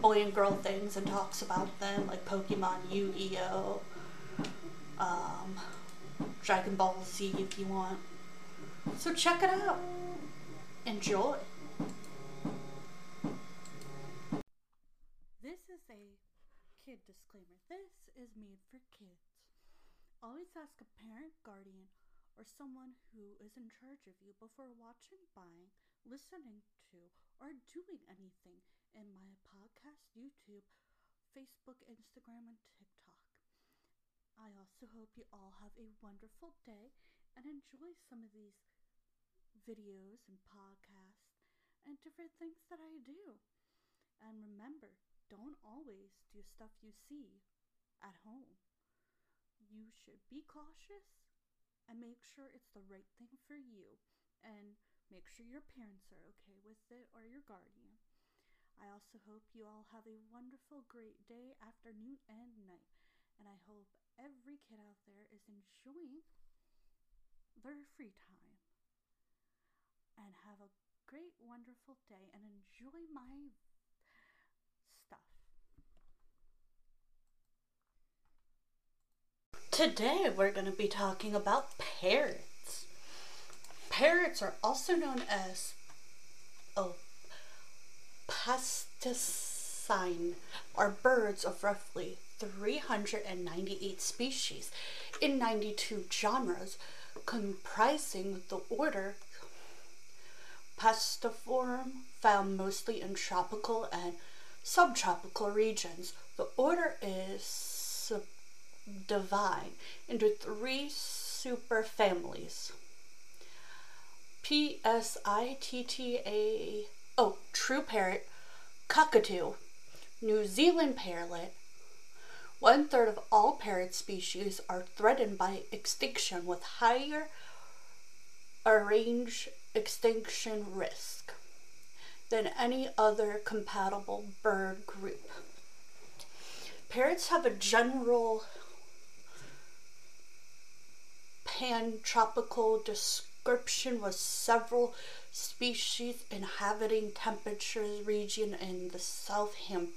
boy and girl things and talks about them, like Pokemon, Yu Gi Oh, um, Dragon Ball Z if you want. So check it out. Enjoy. This is a kid disclaimer. This is made for kids. Always ask a parent, guardian, or someone who is in charge of you before watching, buying, listening to, or doing anything in my podcast, YouTube, Facebook, Instagram, and TikTok. I also hope you all have a wonderful day and enjoy some of these videos and podcasts and different things that I do. And remember, don't always do stuff you see at home. You should be cautious and make sure it's the right thing for you and make sure your parents are okay with it or your guardian. I also hope you all have a wonderful, great day, afternoon, and night. And I hope every kid out there is enjoying their free time. And have a great, wonderful day and enjoy my stuff. Today we're going to be talking about parrots. Parrots are also known as oh, psittacine are birds of roughly 398 species in 92 genres, comprising the order Pestiform, found mostly in tropical and subtropical regions. The order is subdivided into three superfamilies. P S I T T A oh, true parrot, cockatoo, New Zealand parrot. One third of all parrot species are threatened by extinction with higher range extinction risk than any other compatible bird group. Parrots have a general pantropical description with several species inhabiting temperate region in the Southamptons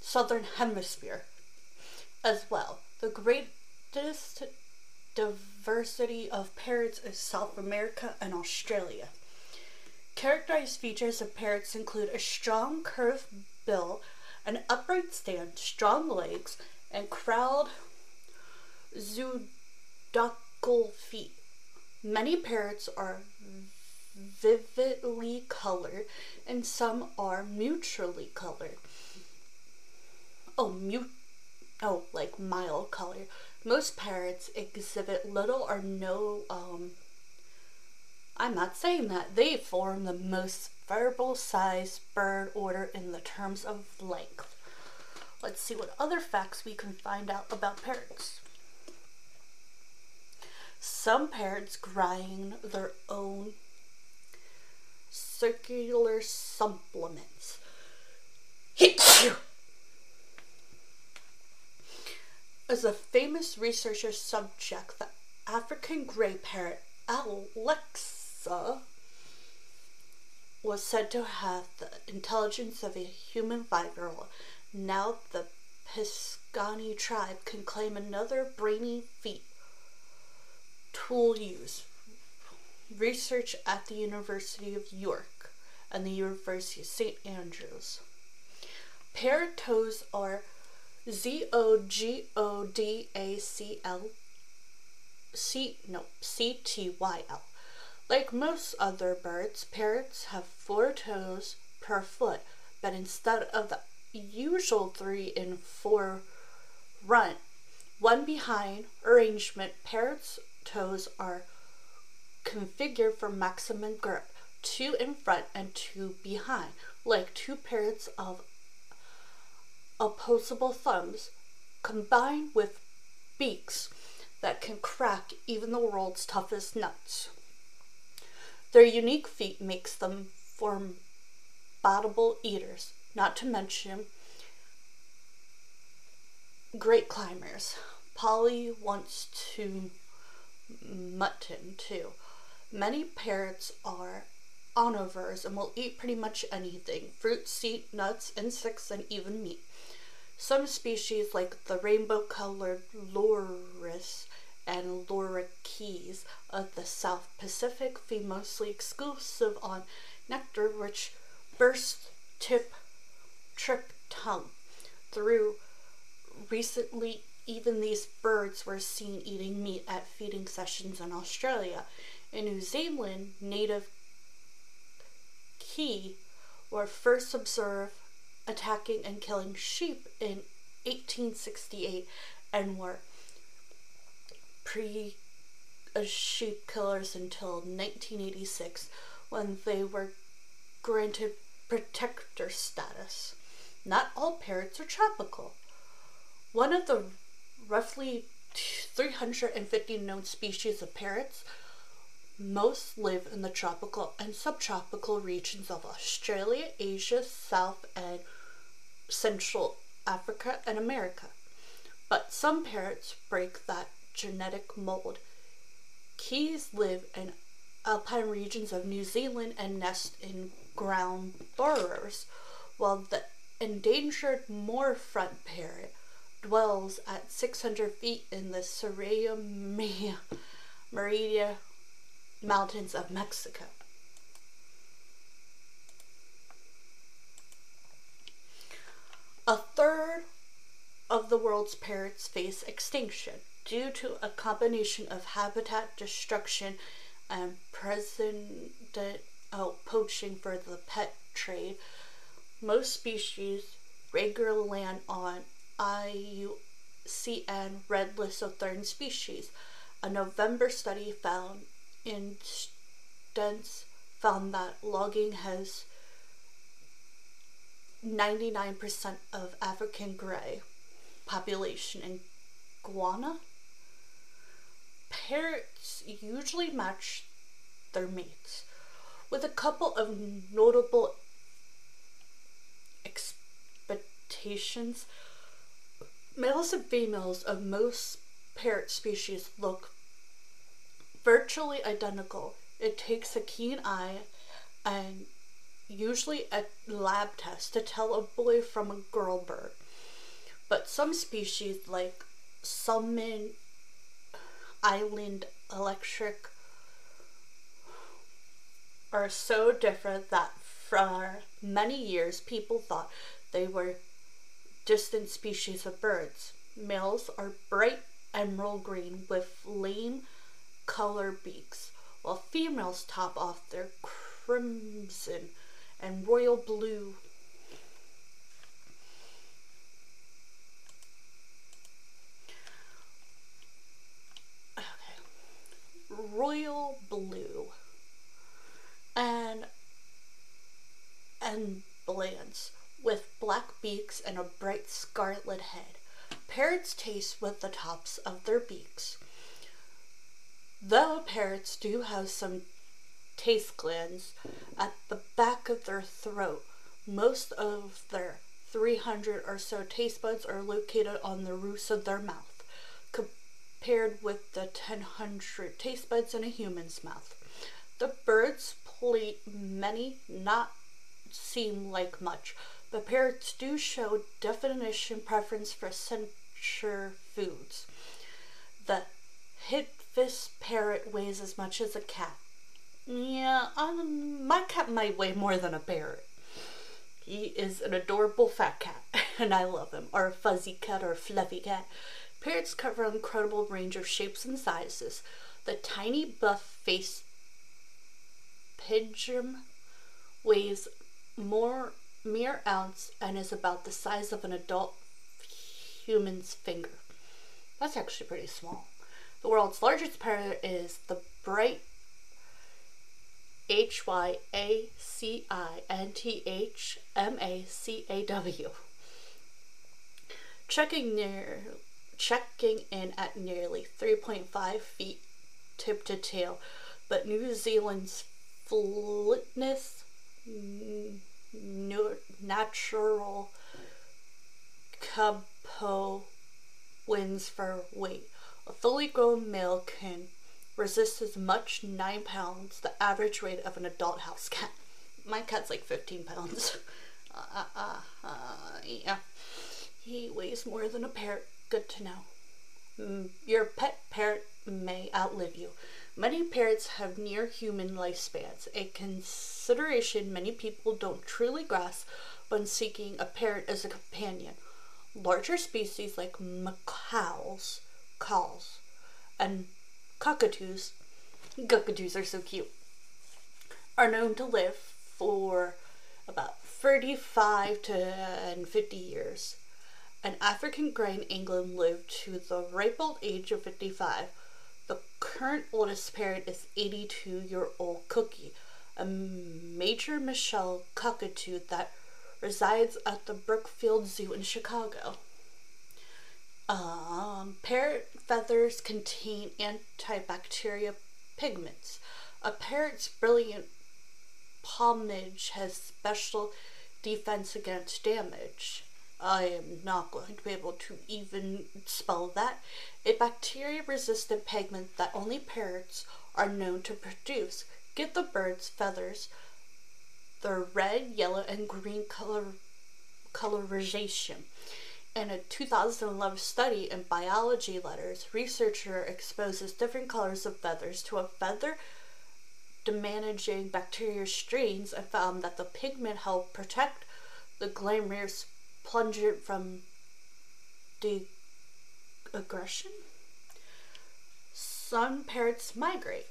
southern hemisphere as well. The greatest diversity of parrots is South America and Australia. Characterized features of parrots include a strong curved bill, an upright stand, strong legs, and crowd zoodocal feet. Many parrots are vividly colored and some are neutrally colored. Oh, mute. Oh, like mild color. Most parrots exhibit little or no, um, I'm not saying that. They form the most variable size bird order in the terms of length. Let's see what other facts we can find out about parrots. Some parrots grind their own circular supplements. As a famous researcher subject, the African gray parrot Alexa was said to have the intelligence of a human five-year-old. Now the psittacine tribe can claim another brainy feat tool use. Research at the University of York and the University of St. Andrews. Parrot toes are Z O G O D A C L C no C T Y L. Like most other birds, parrots have four toes per foot, but instead of the usual three in four run, one behind arrangement, parrots' toes are configured for maximum grip, two in front and two behind, like two pairs of opposable thumbs combined with beaks that can crack even the world's toughest nuts. Their unique feet makes them formidable eaters, not to mention great climbers. Polly wants to mutton too. Many parrots are omnivores and will eat pretty much anything fruit, seed, nuts, insects, and even meat. Some species, like the rainbow colored lories and lorikeets of the South Pacific, feed mostly exclusive on nectar, which burst tip trip tongue through recently even these birds were seen eating meat at feeding sessions in Australia. In New Zealand, native kea were first observed attacking and killing sheep in 1868 and were pre sheep killers until 1986 when they were granted protector status. Not all parrots are tropical. One of the roughly 350 known species of parrots. Most live in the tropical and subtropical regions of Australia, Asia, South and Central Africa, and America. But some parrots break that genetic mold. Keas live in alpine regions of New Zealand and nest in ground burrows, while the endangered moor front parrot dwells at 600 feet in the Sierra Madre Mountains of Mexico. A third of the world's parrots face extinction due to a combination of habitat destruction and president out poaching for the pet trade. Most species regularly land on IUCN Red List of Threatened Species. A November study found instance found that logging has 99% of African gray population in Ghana. Parrots usually match their mates, with a couple of notable expectations. Males and females of most parrot species look virtually identical. It takes a keen eye and usually a lab test to tell a boy from a girl bird. But some species, like Solomon Island eclectus, are so different that for many years people thought they were distant species of birds. Males are bright emerald green with flame color beaks, while females top off their crimson and royal blue. Okay. Royal blue and and blands black beaks and a bright scarlet head. Parrots taste with the tops of their beaks. Though parrots do have some taste glands at the back of their throat, most of their 300 or so taste buds are located on the roofs of their mouth, compared with the 1000 taste buds in a human's mouth. The birds plate many not seem like much, but parrots do show definition preference for censure foods. The hit this parrot weighs as much as a cat. Yeah, um, my cat might weigh more than a parrot. He is an adorable fat cat, and I love him. Or a fuzzy cat or a fluffy cat. Parrots cover an incredible range of shapes and sizes. The tiny buff-faced pigeon weighs more mere ounce and is about the size of an adult human's finger. That's actually pretty small. The world's largest parrot is the bright H Y A C I N T H M A C A W. Checking near checking in at nearly 3.5 feet tip to tail, but New Zealand's fitness mm, natural capo wins for weight. A fully grown male can resist as much 9 pounds, the average weight of an adult house cat. My cat's like 15 pounds. Uh, uh, uh, yeah. He weighs more than a parrot. Good to know. Mm, your pet parrot may outlive you. Many parrots have near human lifespans, a consideration many people don't truly grasp when seeking a parrot as a companion. Larger species like macaws calls, and cockatoos, cockatoos are so cute, are known to live for about 35 to 50 years. An African grey in England lived to the ripe old age of 55. Current oldest parrot is 82 year old Cookie, a Major Mitchell cockatoo that resides at the Brookfield Zoo in Chicago. Um, parrot feathers contain antibacterial pigments. A parrot's brilliant plumage has special defense against damage. I am not going to be able to even spell that. A bacteria resistant pigment that only parrots are known to produce. Give the bird's feathers the red, yellow, and green color colorization. In a 2011 study in Biology Letters, researcher exposes different colors of feathers to a feather damaging bacteria strains and found that the pigment helped protect the glamorous plungent from the aggression. Some parrots migrate.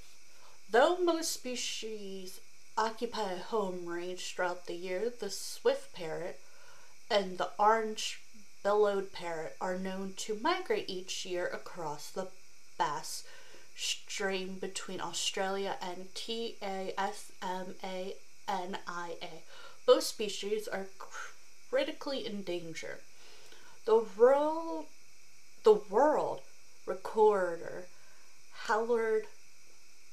Though most species occupy a home range throughout the year, the swift parrot and the orange bellied parrot are known to migrate each year across the Bass Strait between Australia and Tasmania. Both species are critically endangered. The world, the world recorder Howard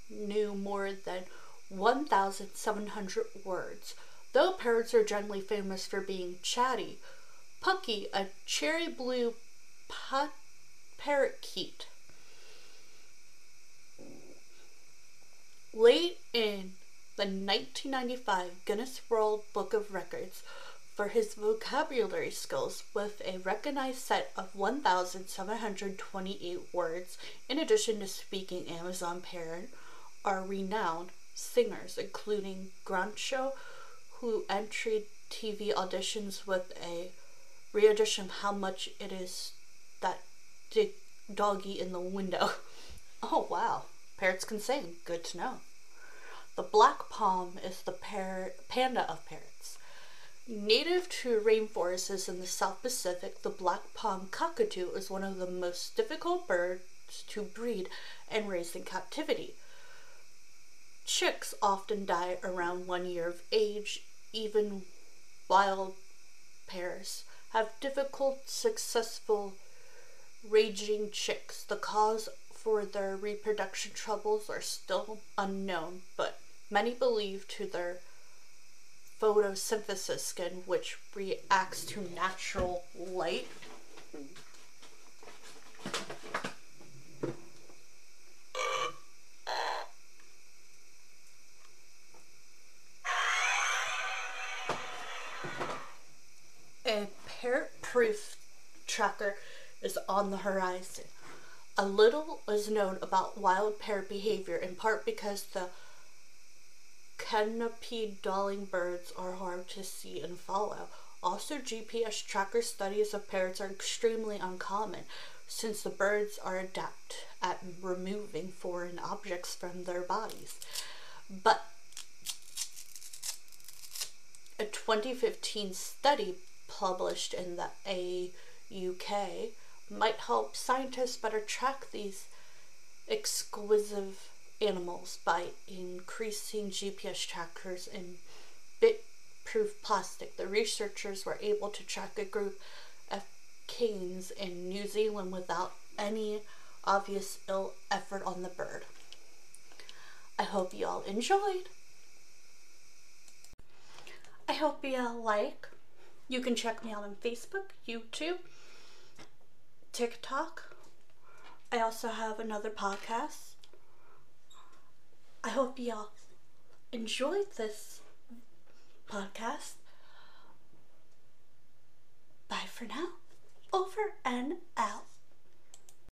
knew more than 1,700 words. Though parrots are generally famous for being chatty, Pucky, a cherry blue parakeet, late in the 1995 Guinness World Book of Records for his vocabulary skills with a recognized set of 1,728 words, in addition to speaking Amazon parrot, are renowned singers, including Groucho, who entered TV auditions with a re-audition of How Much It Is That Doggy in the Window. oh wow, parrots can sing, good to know. The black palm is the par- panda of parrots. Native to rainforests in the South Pacific, the black palm cockatoo is one of the most difficult birds to breed and raise in captivity. Chicks often die around one year of age, even wild pairs have difficult, successful raging chicks. The cause for their reproduction troubles are still unknown, but many believe to their photosynthesis skin, which reacts to natural light. A parrot proof tracker is on the horizon. A little is known about wild parrot behavior, in part because the dwelling birds are hard to see and follow. Also, GPS tracker studies of parrots are extremely uncommon since the birds are adept at removing foreign objects from their bodies. But a 2015 study published in the AUK might help scientists better track these exquisite animals by increasing GPS trackers in bit proof plastic. The researchers were able to track a group of canes in New Zealand without any obvious ill effort on the bird. I hope you all enjoyed. I hope you all like. You can check me out on Facebook, YouTube, TikTok. I also have another podcast I hope y'all enjoyed this podcast. Bye for now. Over and out.